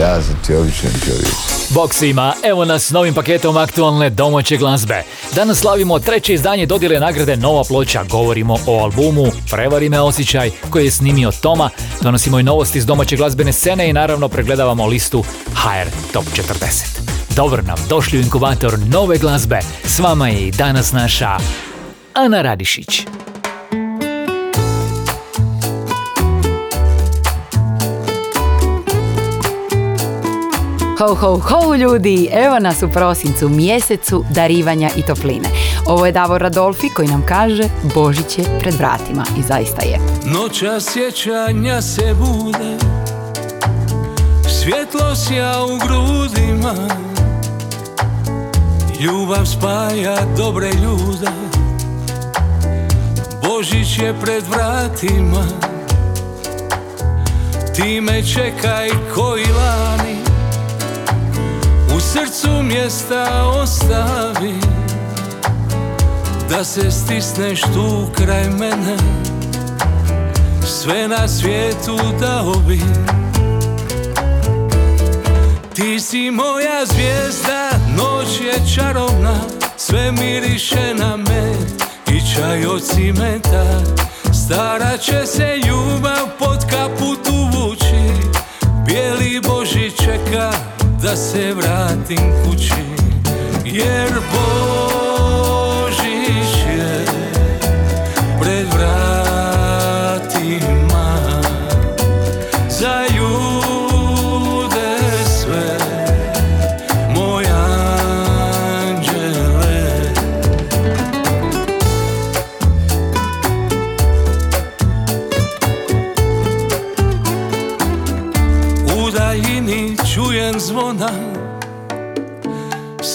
Ja sam ti običan čovjek. Bog svima, evo nas s novim paketom aktualne domaće glazbe. Danas slavimo treće izdanje dodjele nagrade Nova ploča. Govorimo o albumu Prevari me osjećaj koji je snimio Toma. Donosimo i novosti iz domaće glazbene scene i naravno pregledavamo listu HR Top 40. Dobro nam došli u inkubator nove glazbe. S vama je i danas naša Ana Radišić. Ho, ho, ho ljudi, evo nas u prosincu, mjesecu darivanja i topline. Ovo je Davor Radolfi koji nam kaže Božić je pred vratima i zaista je. Noća sjećanja se bude Svjetlo sja u grudima Ljubav spaja dobre ljude Božić je pred vratima Ti me čekaj koji lani srcu mjesta ostavi Da se stisneš tu kraj mene Sve na svijetu dao bi Ti si moja zvijezda, noć je čarovna Sve miriše na med i čaj od cimeta Stara će se ljubav pod kaput uvući Bijeli Boži čeka da se vratim kući Jer Božić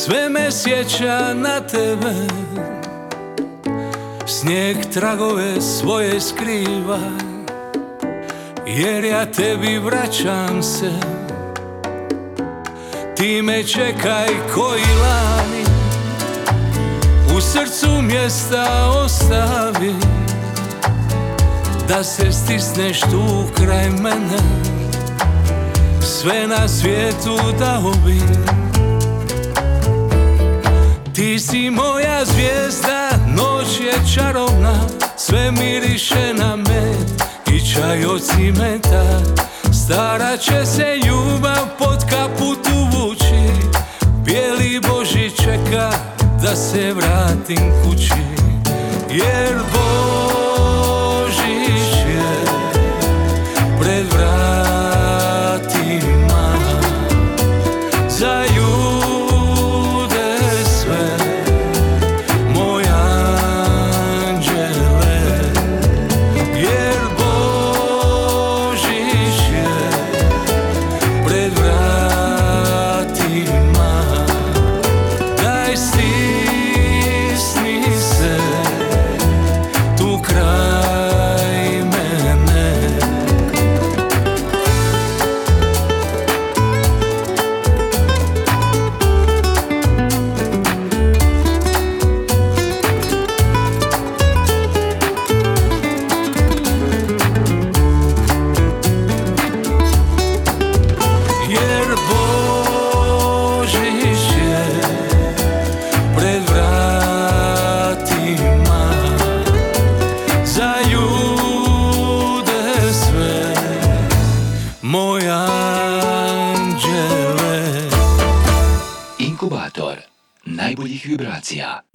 Sve me sjeća na tebe. Snijeg tragove svoje skriva. Jer ja tebi vraćam se. Ti me čekaj koji lani. U srcu mjesta ostavi. Da se stisneš tu kraj mene. Sve na svijetu dao bi Ti si moja zvijezda, noć je čarovna Sve miriše na med i čaj od cimeta Stara će se ljubav pod kaput uvući Bijeli Boži čeka da se vratim kući. Jer Božić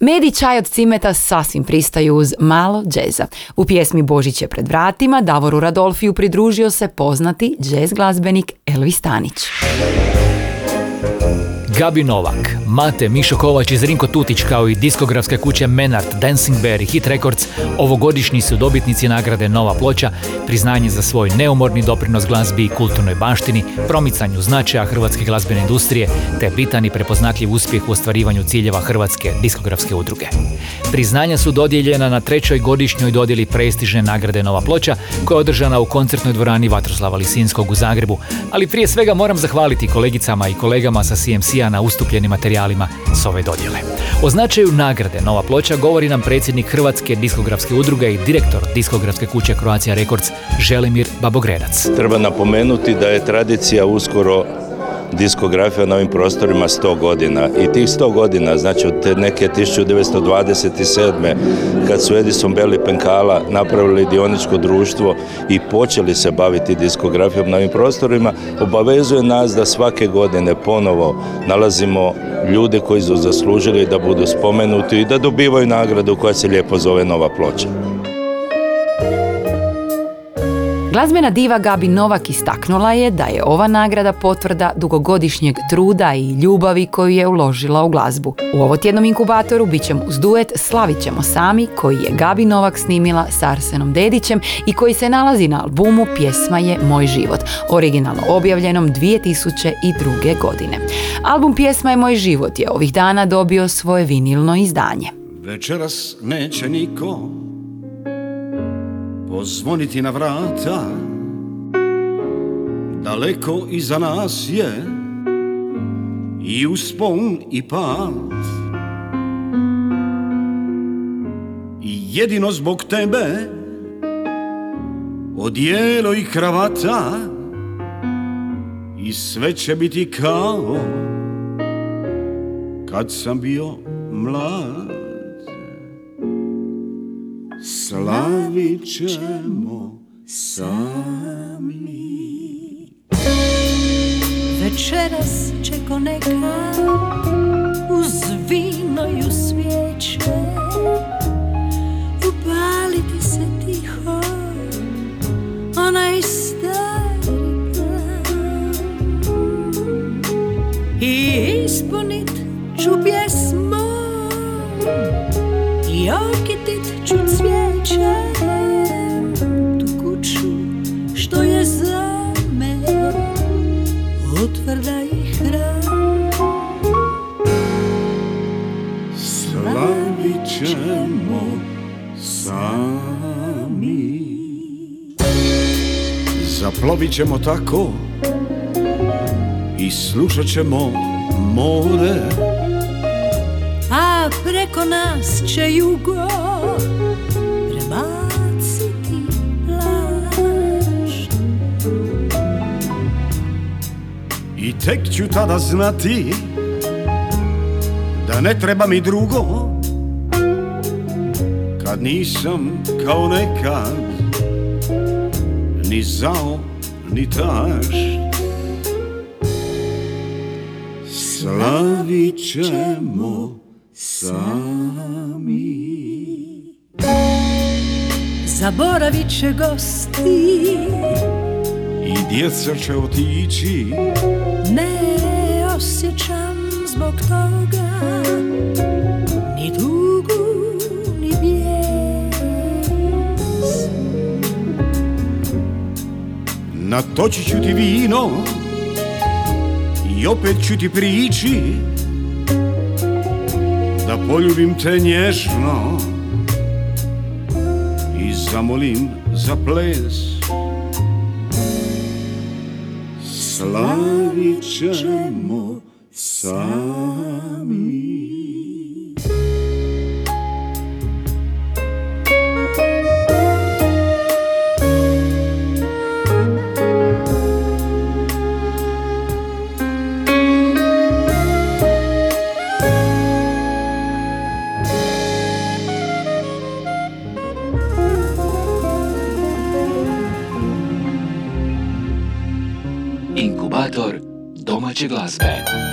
vibracija. Med i čaj od cimeta sasvim pristaju uz malo džeza. U pjesmi Božić je pred vratima Davoru Radolfiju pridružio se poznati džez glazbenik Elvis Stanić. Gabi Novak, Mate Mišo Kovač i Zrinko Tutić kao i diskografske kuće Menard, Dancing Bear i Hit Records ovogodišnji su dobitnici nagrade Nova ploča, priznanje za svoj neumorni doprinos glazbi i kulturnoj baštini, promicanju značaja hrvatske glazbene industrije te bitan i prepoznatljiv uspjeh u ostvarivanju ciljeva Hrvatske diskografske udruge. Priznanja su dodijeljena na trećoj godišnjoj dodjeli prestižne nagrade Nova ploča koja je održana u koncertnoj dvorani Vatroslava Lisinskog u Zagrebu, ali prije svega moram zahvaliti kolegicama i kolegama sa Na ustupljenim materijalima s ove dodjele. O značaju nagrade Nova ploča govori nam predsjednik Hrvatske diskografske udruge i direktor diskografske kuće Croatia Records Želimir Babogredac. Treba napomenuti da je tradicija uskoro diskografija na ovim prostorima 100 godina i tih 100 godina, znači od te neke 1927. kad su Edison Bell i Penkala napravili dioničko društvo i počeli se baviti diskografijom na ovim prostorima, obavezuje nas da svake godine ponovo nalazimo ljude koji su zaslužili da budu spomenuti i da dobivaju nagradu koja se lijepo zove Nova ploča. Glazbena diva Gabi Novak istaknula je da je ova nagrada potvrda dugogodišnjeg truda i ljubavi koju je uložila u glazbu. U ovotjednom inkubatoru bit ćemo uz duet Slavit ćemo sami koji je Gabi Novak snimila s Arsenom Dedićem i koji se nalazi na albumu Pjesma je moj život, originalno objavljenom 2002. godine. Album Pjesma je moj život je ovih dana dobio svoje vinilno izdanje. Večeras neće niko pozvoniti na vrata. Daleko iza nas je. I uspon i pad. I jedino zbog tebe. Odijelo i kravata. I sve će biti kao kad sam bio mlad Slavit ćemo sami. Večeras će ko neka uz vino i uz svijeće. Upaliti se tiho onaj stari plan. I ispunit ću pjesmu i tu kuću što je za me otvrda i hram. Slavit ćemo sami. Zaplovit ćemo tako i slušat ćemo more. A preko nas će jugo tek ću tada znati da ne treba mi drugo. Kad nisam kao nekad ni zao ni tašt Slavit ćemo sami. Zaboravit će gosti djeca će otići. Ne osjećam zbog toga Ni tugu, ni bijes. Natočit ću ti vino I opet ću ti prići Da poljubim te nježno I zamolim za ples Slavit ćemo sami domaće glazbe. sreće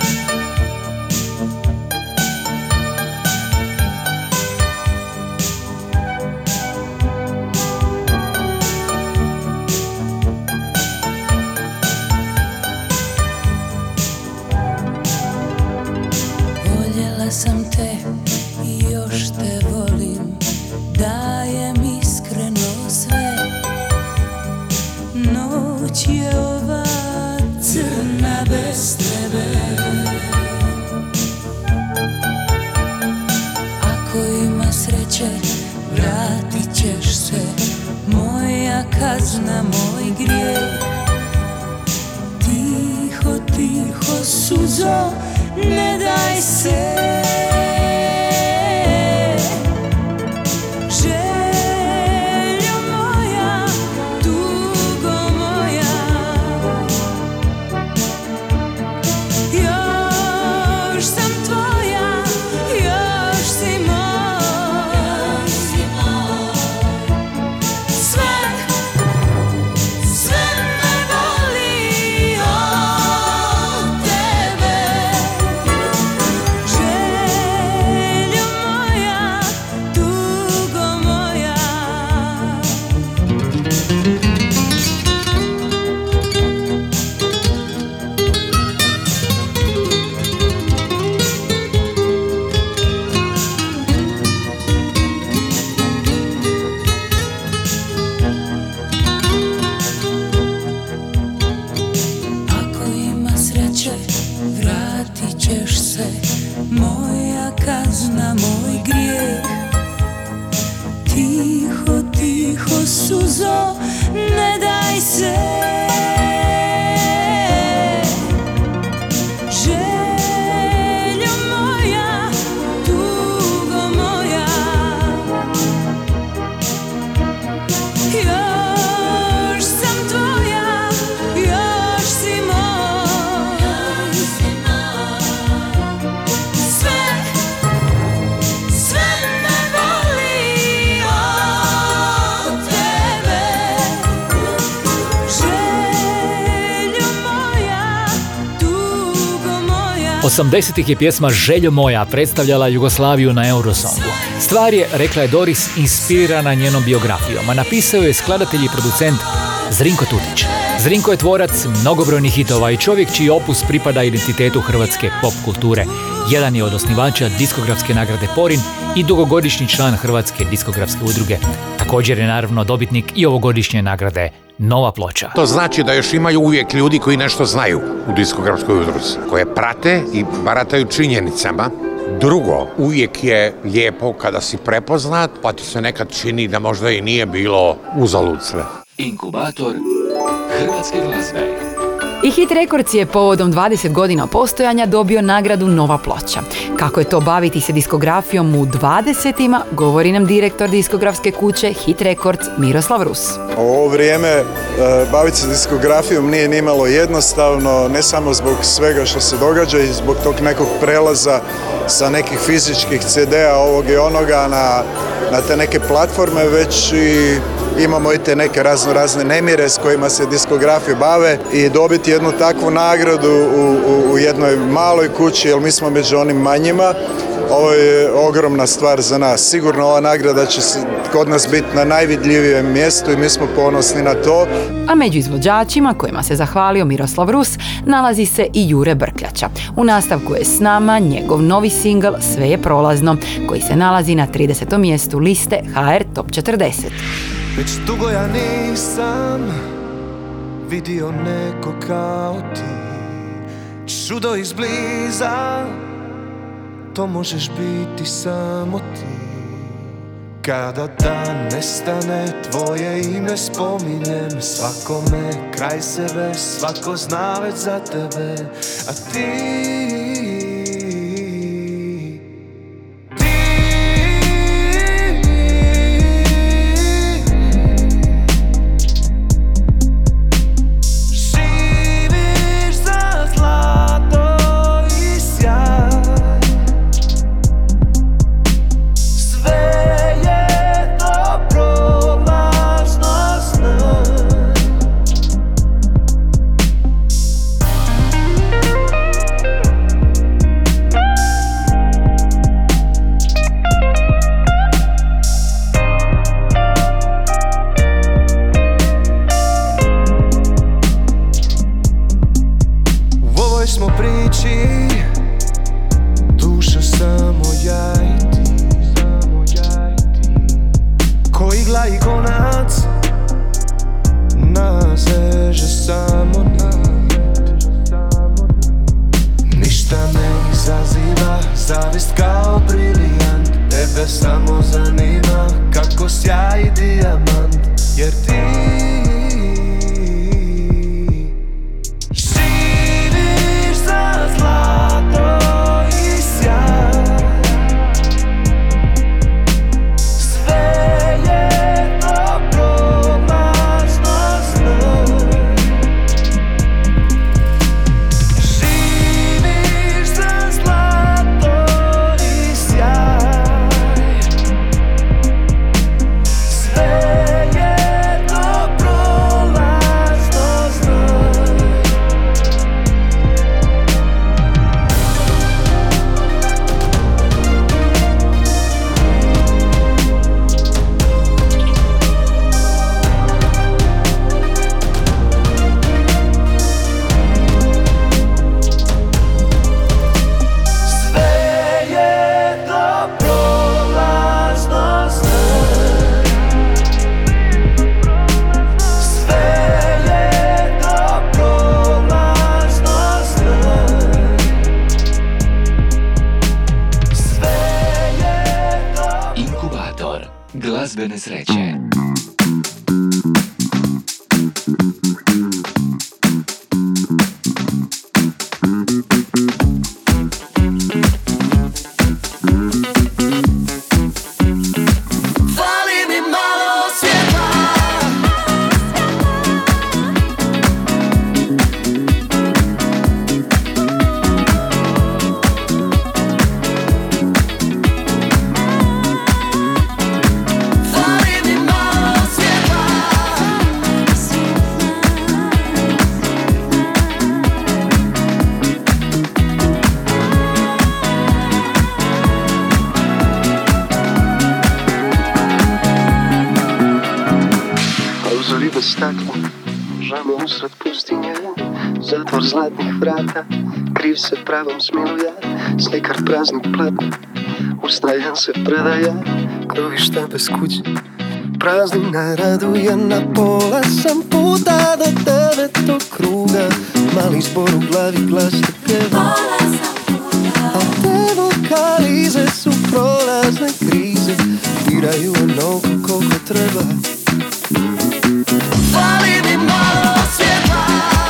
80-ih je pjesma Željo moja predstavljala Jugoslaviju na Eurosongu. Stvar je, rekla je Doris, inspirirana njenom biografijom, a napisao je skladatelj i producent Zrinko Tutić. Zrinko je tvorac mnogobrojnih hitova i čovjek čiji opus pripada identitetu hrvatske pop kulture. Jedan je od osnivača diskografske nagrade Porin i dugogodišnji član Hrvatske diskografske udruge. Također je naravno dobitnik i ovogodišnje nagrade Nova ploča. To znači da još imaju uvijek ljudi koji nešto znaju u diskografskoj udruzi, koje prate i barataju činjenicama. Drugo, uvijek je lijepo kada si prepoznat, pa ti se nekad čini da možda i nije bilo uzalud sve. Inkubator hrvatske glazbe. I Hit Records je povodom 20 godina postojanja dobio nagradu Nova ploča. Kako je to baviti se diskografijom u 20-ima, govori nam direktor diskografske kuće Hit Records Miroslav Rus. Ovo vrijeme e, baviti se diskografijom nije nimalo jednostavno, ne samo zbog svega što se događa i zbog tog nekog prelaza sa nekih fizičkih CD-a ovog i onoga na, na te neke platforme, već i imamo i te neke razno razne nemire s kojima se diskografi bave i dobiti jednu takvu nagradu u, u, u jednoj maloj kući, jer mi smo među onim manjima, ovo je ogromna stvar za nas. Sigurno ova nagrada će se kod nas biti na najvidljivijem mjestu i mi smo ponosni na to. A među izvođačima kojima se zahvalio Miroslav Rus nalazi se i Jure Brkljača. U nastavku je s nama njegov novi singl Sve je prolazno koji se nalazi na 30. mjestu liste HR Top 40. Već dugo ja nisam vidio neko kao ti. Čudo izbliza, to možeš biti samo ti. Kada dan nestane, tvoje ime spominjem. Svakome kraj sebe, svako zna već za tebe. A ti bez stakla, žamo usred pustinje Zatvor zlatnih vrata, kriv se pravom smiluje Slikar praznih platna, ustajan se predaje Krovišta bez kuće, praznina raduje Na pola sam puta do devetog kruga Mali zbor u glavi glas te pjeva A te vokalize su prolazne krize Diraju onoliko koliko treba Fali mi malo svjetla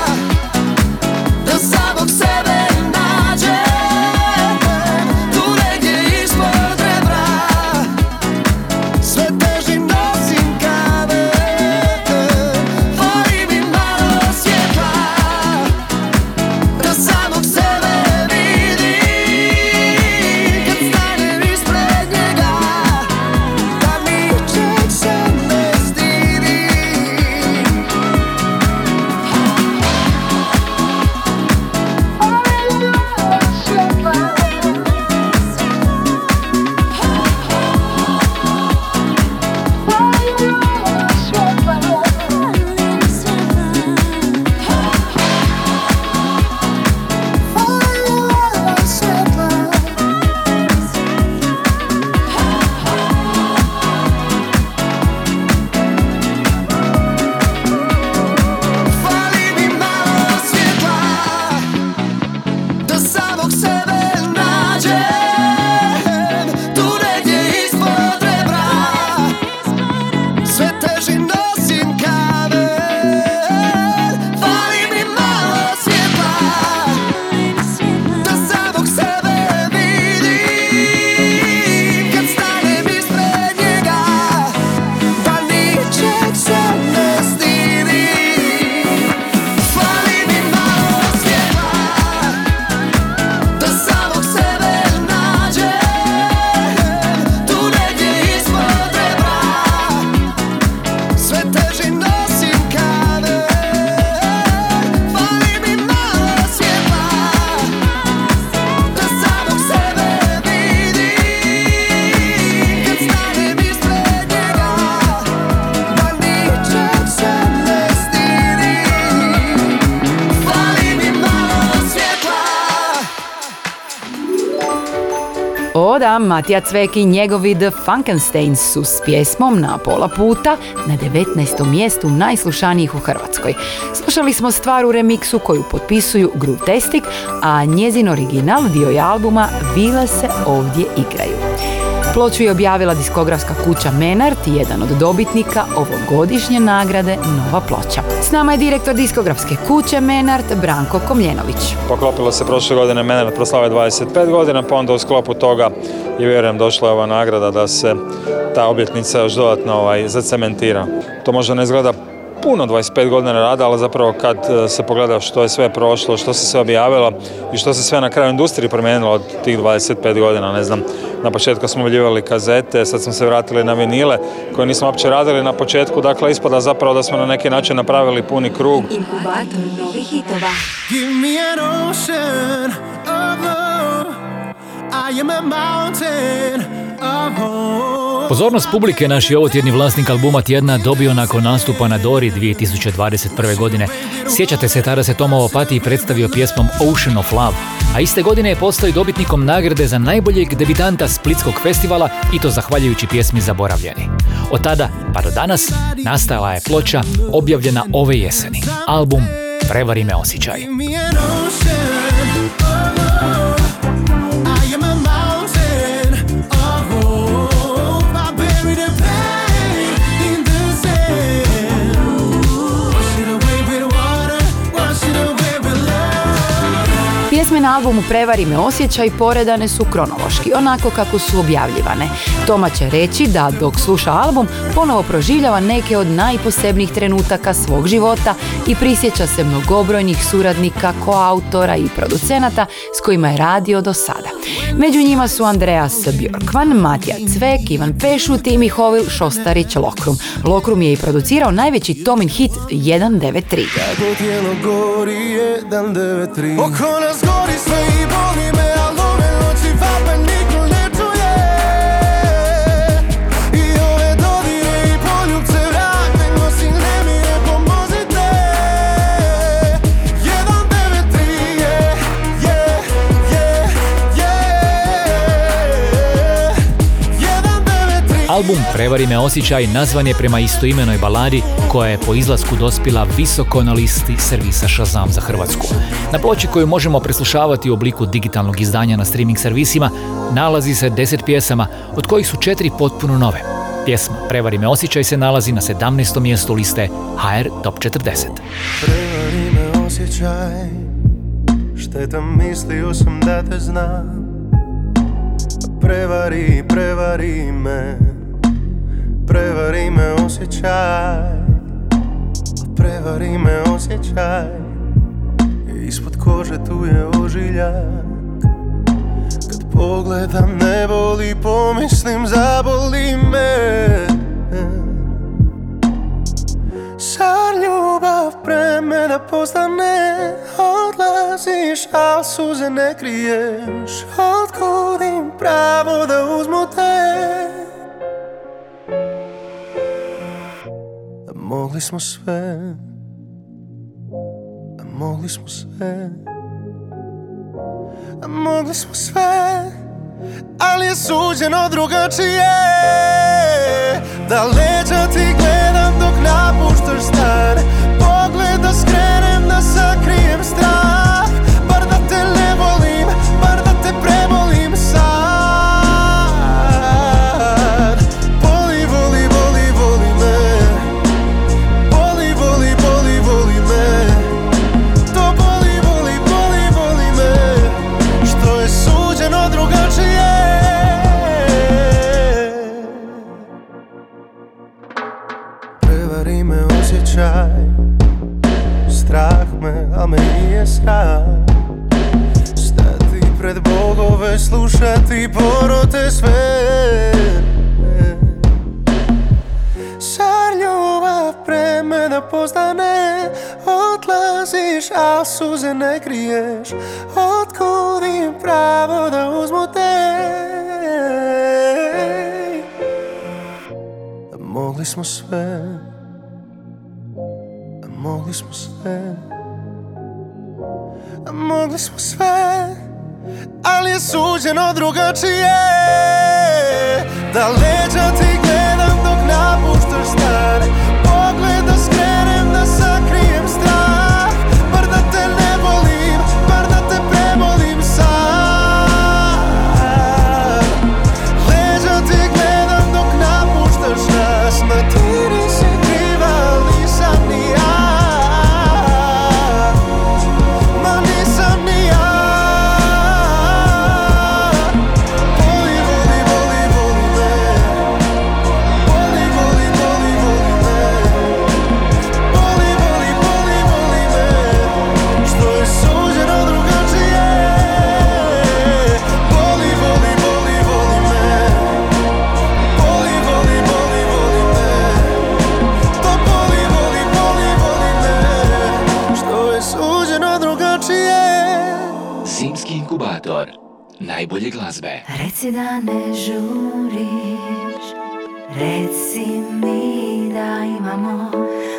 Matija Cvek i njegovi The Funkensteins su s pjesmom na pola puta na 19. mjestu najslušanijih u Hrvatskoj. Slušali smo stvar u remiksu koju potpisuju Grutestik, a njezin original dio je albuma Vile se ovdje igraju. Ploču je objavila diskografska kuća Menart, jedan od dobitnika ovogodišnje nagrade Nova ploča. S nama je direktor diskografske kuće Menart, Branko Komljenović. Poklopilo se prošle godine Menart proslave 25 godina, pa onda u sklopu toga i vjerujem došla je ova nagrada da se ta obljetnica još dodatno ovaj, zacementira. To možda ne izgleda puno 25 godina rada, ali zapravo kad e, se pogleda što je sve prošlo, što se sve objavilo i što se sve na kraju industriji promijenilo od tih 25 godina, ne znam, na početku smo objavljivali kazete, sad smo se vratili na vinile koje nismo uopće radili na početku, dakle ispada zapravo da smo na neki način napravili puni krug. Inkubator novih hitova. Give me an ocean of love. I am a mountain of hope. Pozornost publike naš je ovotjedni vlasnik albuma tjedna dobio nakon nastupa na Dori 2021. godine. Sjećate se, tada se Tomo Opatiji predstavio pjesmom Ocean of Love, a iste godine je postao i dobitnikom nagrade za najboljeg debitanta Splitskog festivala i to zahvaljujući pjesmi Zaboravljeni. Od tada pa do danas nastala je ploča objavljena ove jeseni. Album Prevari me osjećaj. Pjesme na albumu Prevari me osjećaj poredane su kronološki, onako kako su objavljivane. Toma će reći da dok sluša album ponovo proživljava neke od najposebnijih trenutaka svog života i prisjeća se mnogobrojnih suradnika, koautora i producenata s kojima je radio do sada. Među njima su Andreas Bjorkvan, Matija Cvek, Ivan Pešu, Timi Hovil, Šostarić, Lokrum. Lokrum je i producirao najveći Tomin hit 193. Kako tijelo gori 193 Oko nas gori sve i boli Album Prevari me osjećaj nazvan je prema istoimenoj baladi koja je po izlasku dospila visoko na listi servisa Shazam za Hrvatsku. Na ploči koju možemo preslušavati u obliku digitalnog izdanja na streaming servisima nalazi se 10 pjesama, od kojih su četiri potpuno nove. Pjesma Prevari me osjećaj se nalazi na 17. mjestu liste HR Top 40. Prevari me osjećaj Šteta mislio sam da te znam Prevari, prevari me Prevari me osjećaj. Prevari me osjećaj. Ispod kože tu je ožiljak. Kad pogledam ne boli Pomislim zaboli me. Zar ljubav pre mene postane Odlaziš, al suze ne kriješ. Otkud im pravo da uzmu te Mogli smo sve. Mogli smo sve. Mogli smo sve. Ali je suđeno drugačije. Da leđa ti gledam dok napuštaš stan. Pogled da skrenem da sakrijem strah suđeno drugačije. Da leđa ti najbolje glazbe. Reci da ne žuriš Reci mi da imamo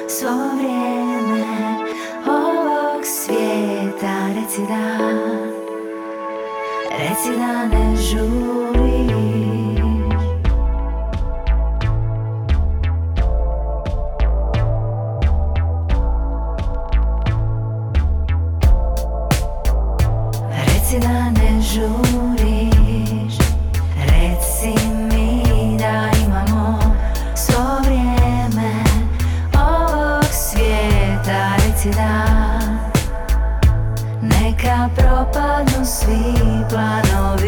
svo vrijeme ovog svijeta. Reci da Reci da ne žuriš I'm asleep, I know.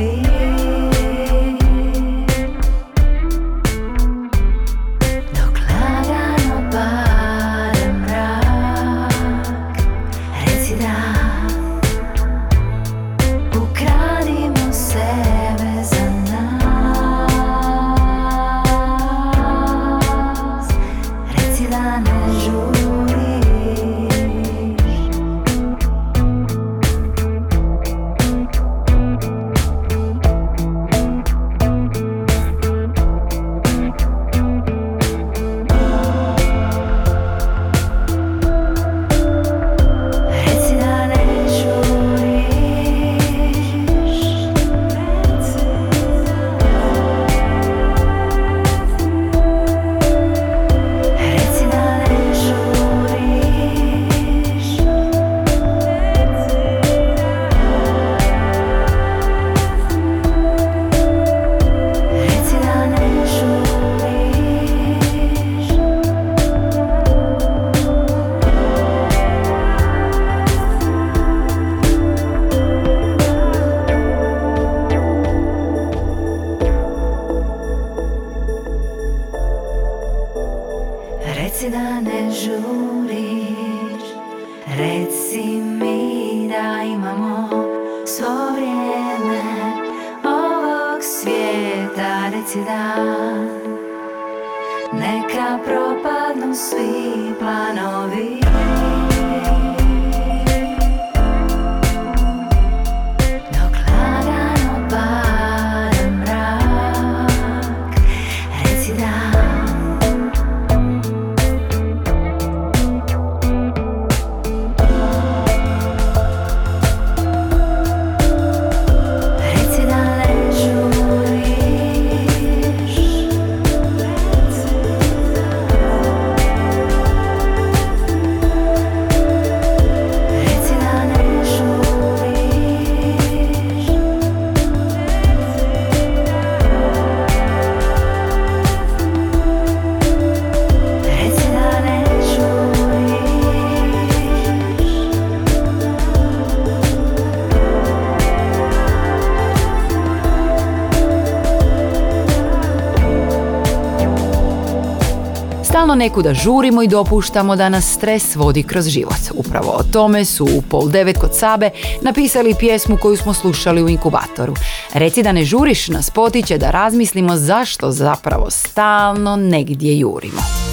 Stalno nekuda žurimo i dopuštamo da nas stres vodi kroz život. Upravo o tome su u pol devet kod Sabe napisali pjesmu koju smo slušali u inkubatoru. Reci da ne žuriš nas potiče da razmislimo zašto zapravo stalno negdje jurimo.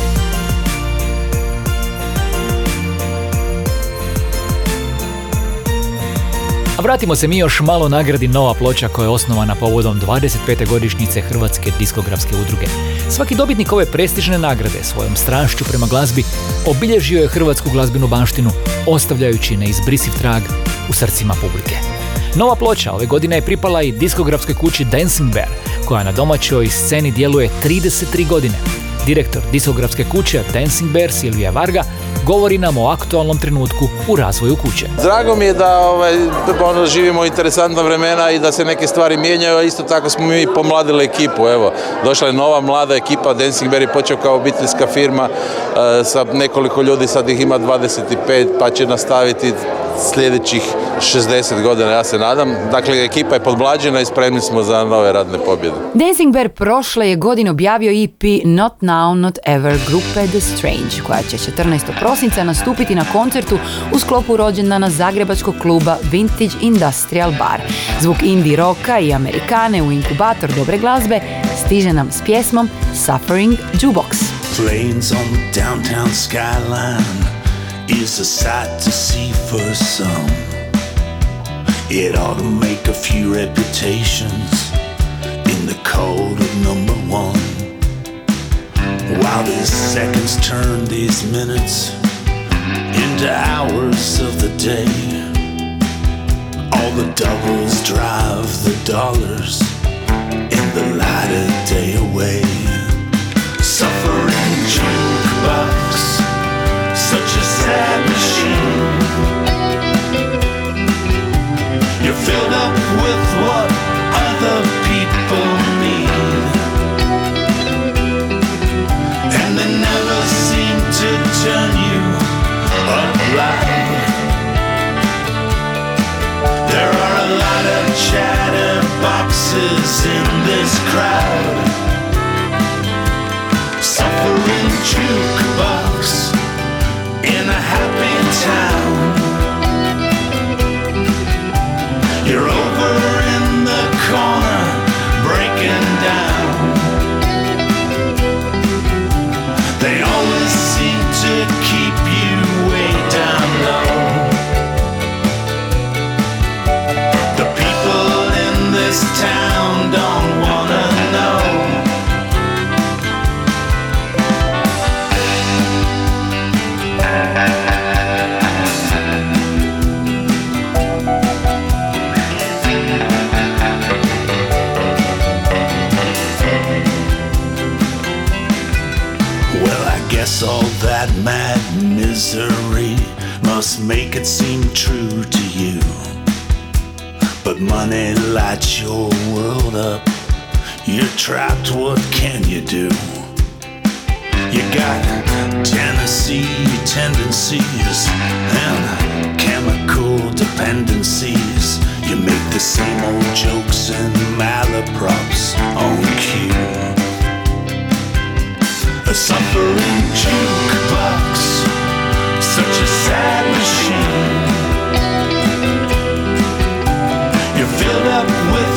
Vratimo se mi još malo nagradi nova ploča koja je osnovana povodom 25. godišnjice Hrvatske diskografske udruge. Svaki dobitnik ove prestižne nagrade svojom strašću prema glazbi obilježio je hrvatsku glazbenu baštinu, ostavljajući neizbrisiv trag u srcima publike. Nova ploča ove godine je pripala i diskografskoj kući Dancing Bear, koja na domaćoj sceni djeluje 33 godine. Direktor diskografske kuće Dancing Bear Silvija Varga govori nam o aktualnom trenutku u razvoju kuće. Drago mi je da ovaj, ono, živimo interesantna vremena i da se neke stvari mijenjaju, a isto tako smo mi pomladili ekipu. Evo, došla je nova mlada ekipa, Dancing Bear je počeo kao obiteljska firma e, sa nekoliko ljudi, sad ih ima 25, pa će nastaviti sljedećih 60 godina, ja se nadam. Dakle, ekipa je podmlađena i spremni smo za nove radne pobjede. Dancing Bear prošle je godine objavio EP Not Now, Not Ever grupe The Strange, koja će 14. prosinca nastupiti na koncertu u sklopu rođendana zagrebačkog kluba Vintage Industrial Bar. Zvuk indie roka i amerikane u inkubator dobre glazbe stiže nam s pjesmom Suffering Jukebox. Planes on the downtown skyline is a sight to see for some. It ought to make a few reputations these seconds turn these minutes into hours of the day. All the doubles drive the dollars in the light of day away. Suffering jukebox, such a sad make it seem true to you. But money lights your world up. You're trapped, what can you do? You got Tennessee tendencies and chemical dependencies. You make the same old jokes and malaprops on cue. A suffering jukebox, such a sad machine. You're filled up with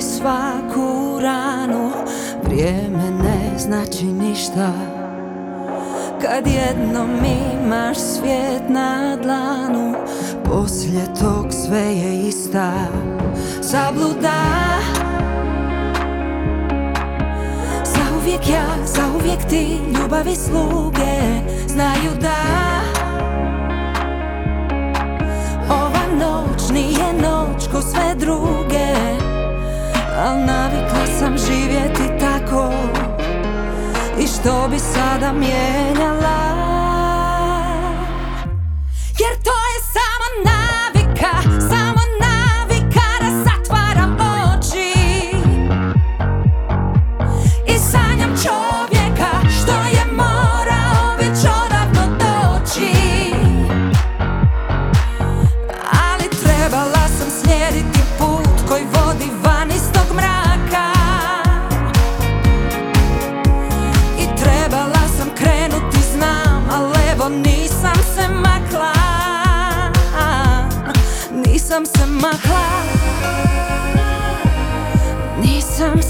svaku ranu. Vrijeme ne znači ništa. Kad jednom imaš svijet na dlanu Poslije tog sve je ista Zabluda. Zauvijek ja, zauvijek ti Ljubavi sluge Znaju da. Ova noć nije noć ko sve druge Al navikla sam živjeti tako. I što bi sada mijenjala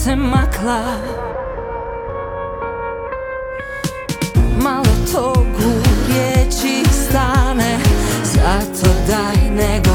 se makla. Malo togu riječi stane Zato daj nego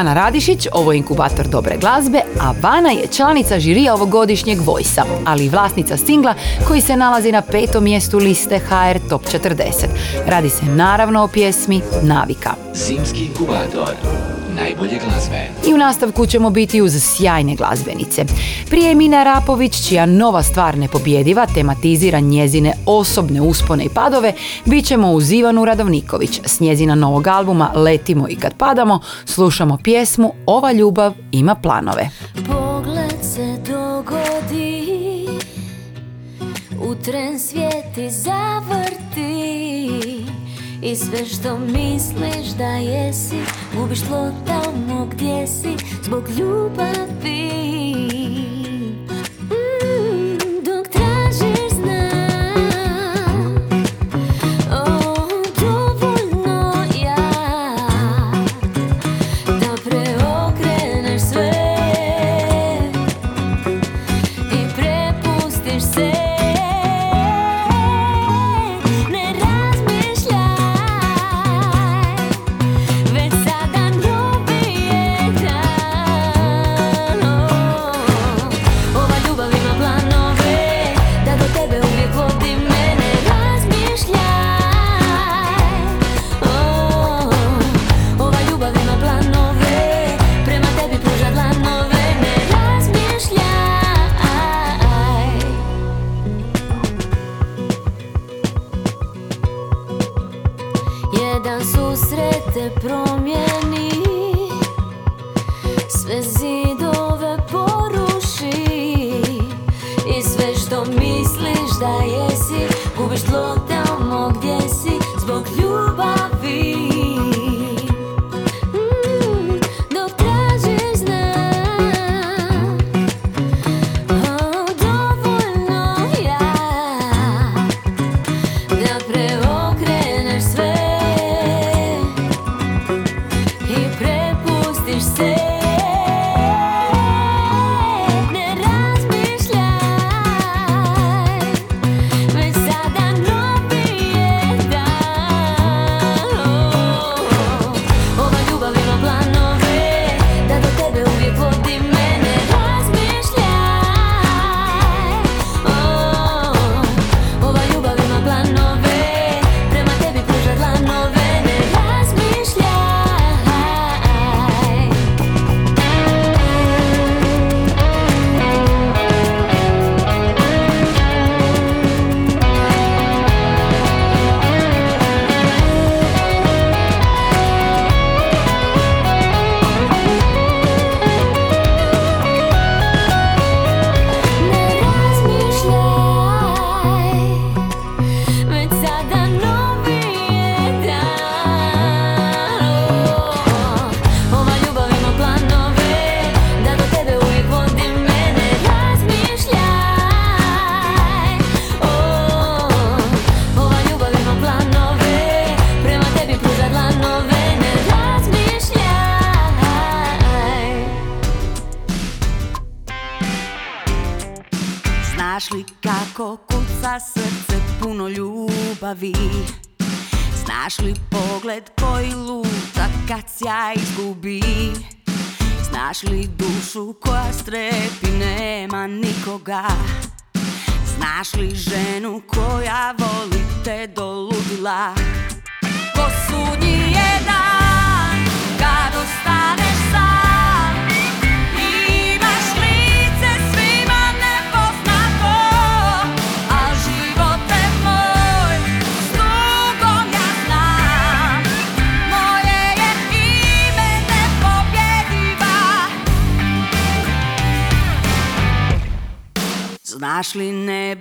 Ja sam Ana Radišić, ovo je inkubator dobre glazbe, a Vana je članica žirija ovogodišnjeg Vojsa, ali i vlasnica singla koji se nalazi na petom mjestu liste HR Top 40. Radi se naravno o pjesmi Navika. Zimski inkubator. Najbolje glazbe. I u nastavku ćemo biti uz sjajne glazbenice. Prije Mina Rapović, čija nova stvar nepobjediva tematizira njezine osobne uspone i padove, bit ćemo uz Ivanu Radovniković. S njezina novog albuma Letimo i kad padamo, slušamo pjesmu Ova ljubav ima planove. Pogled se dogodi U tren svijeti zavrti I sve što misliš da jesi Gubiš tlo tamo gdje si Zbog ljubavi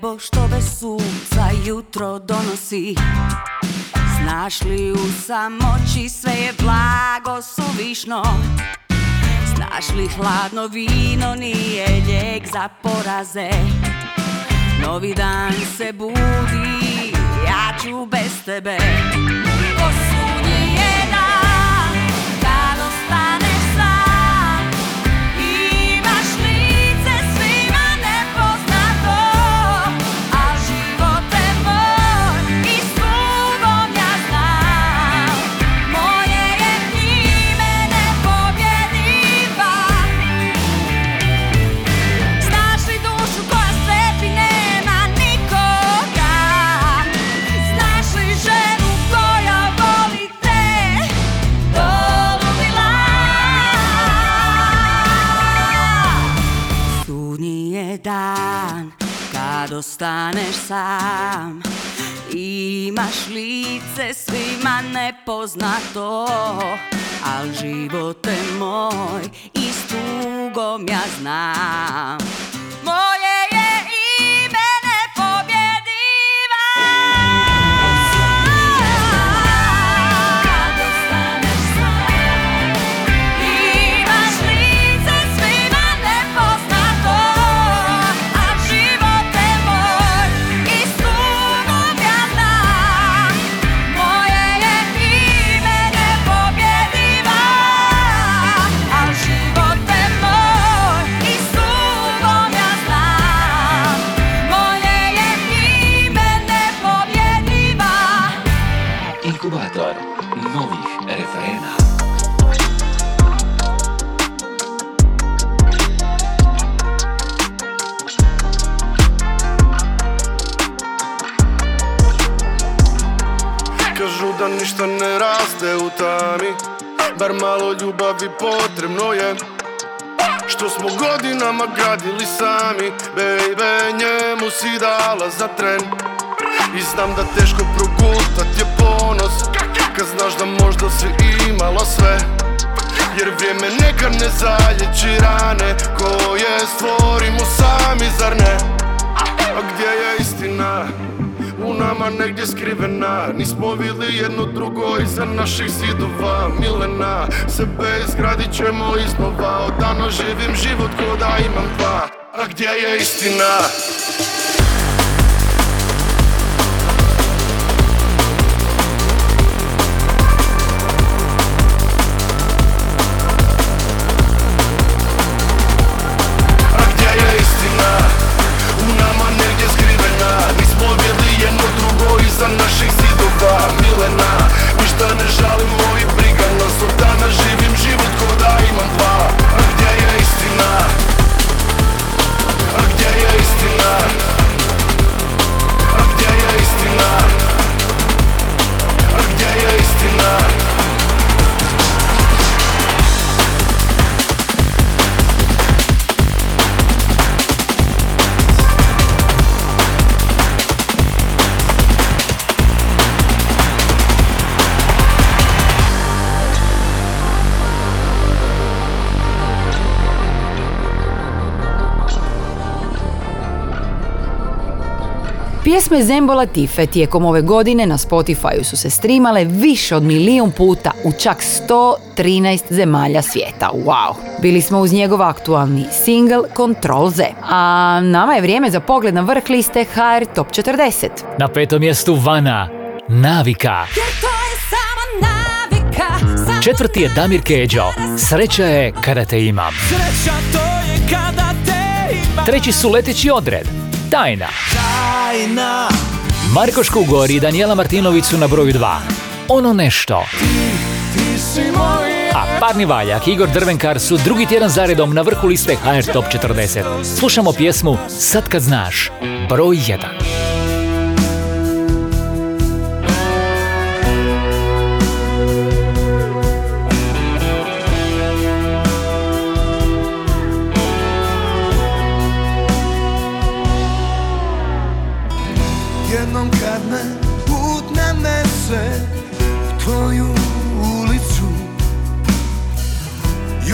nebo što bez jutro donosi. Znaš li u samoći sve je blago suvišno? Znaš li hladno vino nije lijek za poraze? Novi dan se budi, ja ću bez tebe ostaneš sam. Imaš lice svima nepoznato Al živote moj i s tugom ja znam. Moje da ništa ne raste u tami. Bar malo ljubavi potrebno je. Što smo godinama gradili sami. Baby, njemu si dala za tren. I znam da teško progutat je ponos. Kad znaš da možda si imala sve. Jer vrijeme nekad ne zalječi rane Koje stvorimo sami, zar ne? A gdje je istina? U nama negdje skrivena. Nismo vidli jedno drugo iza naših zidova. Milena, sebe izgradit ćemo iznova. Od dana živim život ko da imam dva. A gdje je istina? Pjesme Zembo Latife tijekom ove godine na Spotifyu su se streamale više od milijun puta u čak 113 zemalja svijeta. Wow! Bili smo uz njegov aktualni single Control Z. A nama je vrijeme za pogled na vrh liste HR Top 40. Na petom mjestu Vana, Navika. Četvrti je Damir Keđo, Sreća je kada te imam. Sreća to je kada te imam Treći su Leteći odred, Tajna. Tajna Marko Škugor i Daniela Martinović su na broju 2. Ono nešto. A Parni Valjak i Igor Drvenkar su drugi tjedan zaredom na vrhu liste HR Top 40. Slušamo pjesmu Sad kad znaš, broj 1.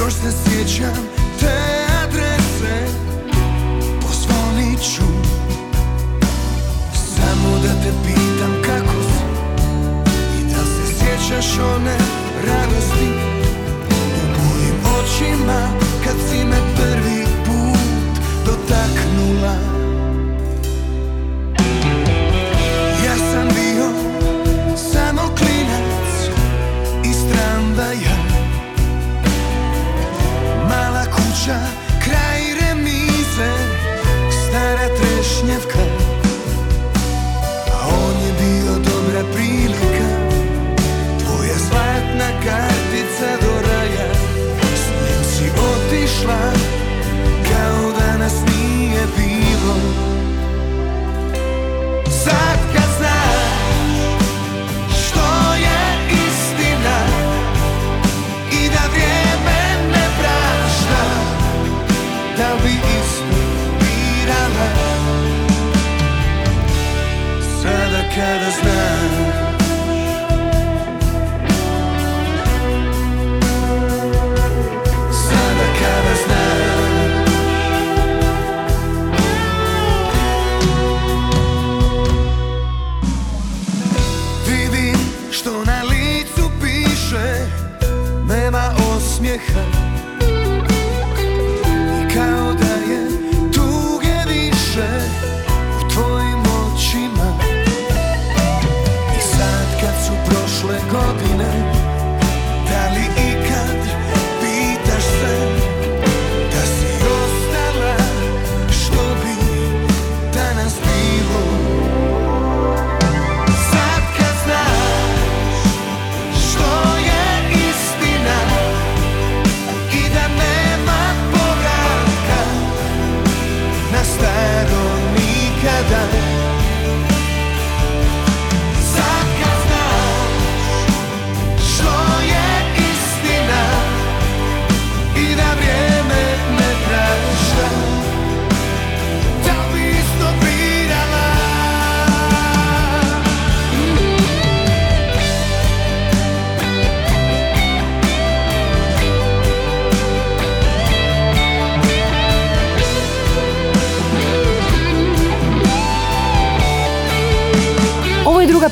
Još se sjećam te adrese Pozvonit ću. Samo da te pitam kako si I da se sjećaš one radosti U mojim očima kad si me prvi put dotaknula. Ja sam bio samo klinac kuća, kraj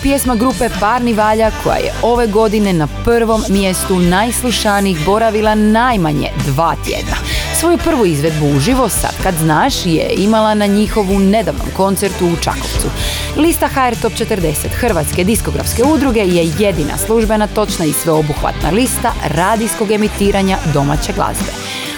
pjesma grupe Parni Valja koja je ove godine na prvom mjestu najslušanijih boravila najmanje dva tjedna. Svoju prvu izvedbu uživo, sad kad znaš, je imala na njihovu nedavnom koncertu u Čakovcu. Lista HR Top 40 Hrvatske diskografske udruge je jedina službena, točna i sveobuhvatna lista radijskog emitiranja domaće glazbe.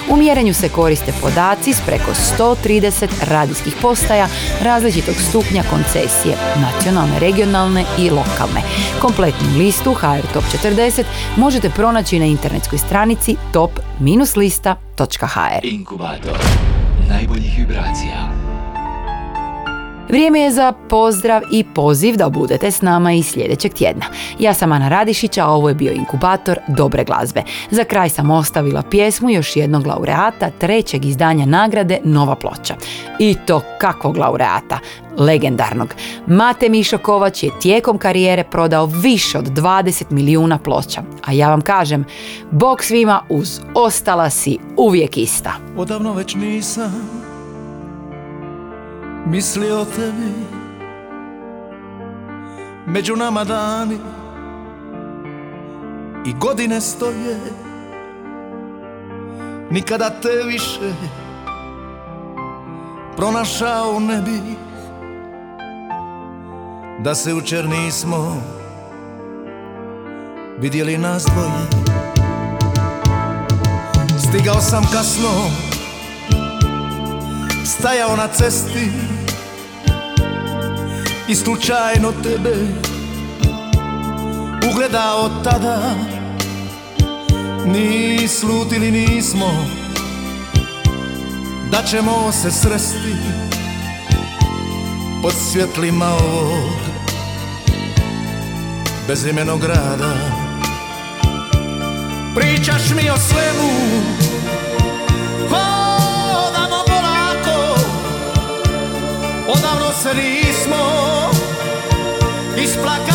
U mjerenju se koriste podaci s preko 130 radijskih postaja različitog stupnja koncesije, nacionalne, regionalne i lokalne. Kompletnu listu HR Top 40 možete pronaći na internetskoj stranici top-lista.hr. Inkubator najboljih vibracija. Vrijeme je za pozdrav i poziv da budete s nama i sljedećeg tjedna. Ja sam Ana Radišića, a ovo je bio inkubator dobre glazbe. Za kraj sam ostavila pjesmu još jednog laureata trećeg izdanja nagrade Nova ploča. I to kakvog laureata? Legendarnog. Mate Mišo Kovač je tijekom karijere prodao više od 20 milijuna ploča. A ja vam kažem, bog svima uz ostala si uvijek ista. Odavno već nisam mislio o tebi. Među nama dani i godine stoje. Nikada te više pronašao ne bi Da se učer nismo vidjeli nas dvoje. Stigao sam kasno Stajao na cesti I slučajno tebe Ugledao tada. Ni slutili nismo Da ćemo se sresti Pod svjetlima ovog Bezimenog grada. Pričaš mi o svemu Hodamo polako Odavno se nismo Isplakali tako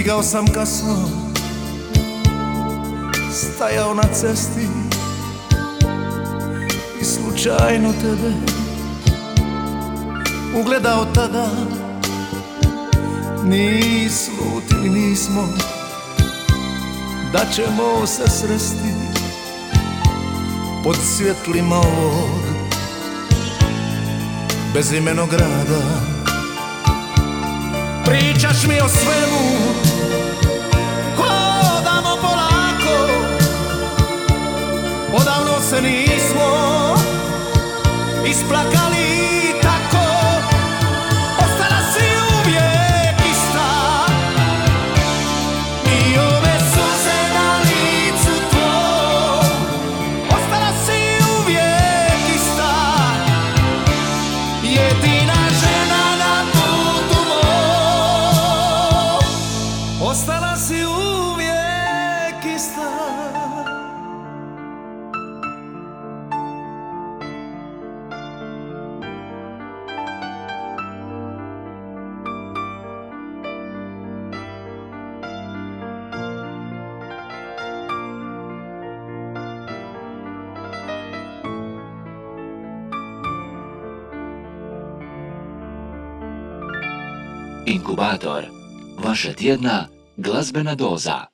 Stigao sam kasno. Stajao na cesti. I slučajno tebe Ugledao tada. Ni slutili nismo. Da ćemo se sresti Pod svjetlima ovog Bezimenog grada Pričaš mi o svemu. Hodamo polako Odavno se nismo Isplakali Inkubator. Vaša tjedna glazbena doza.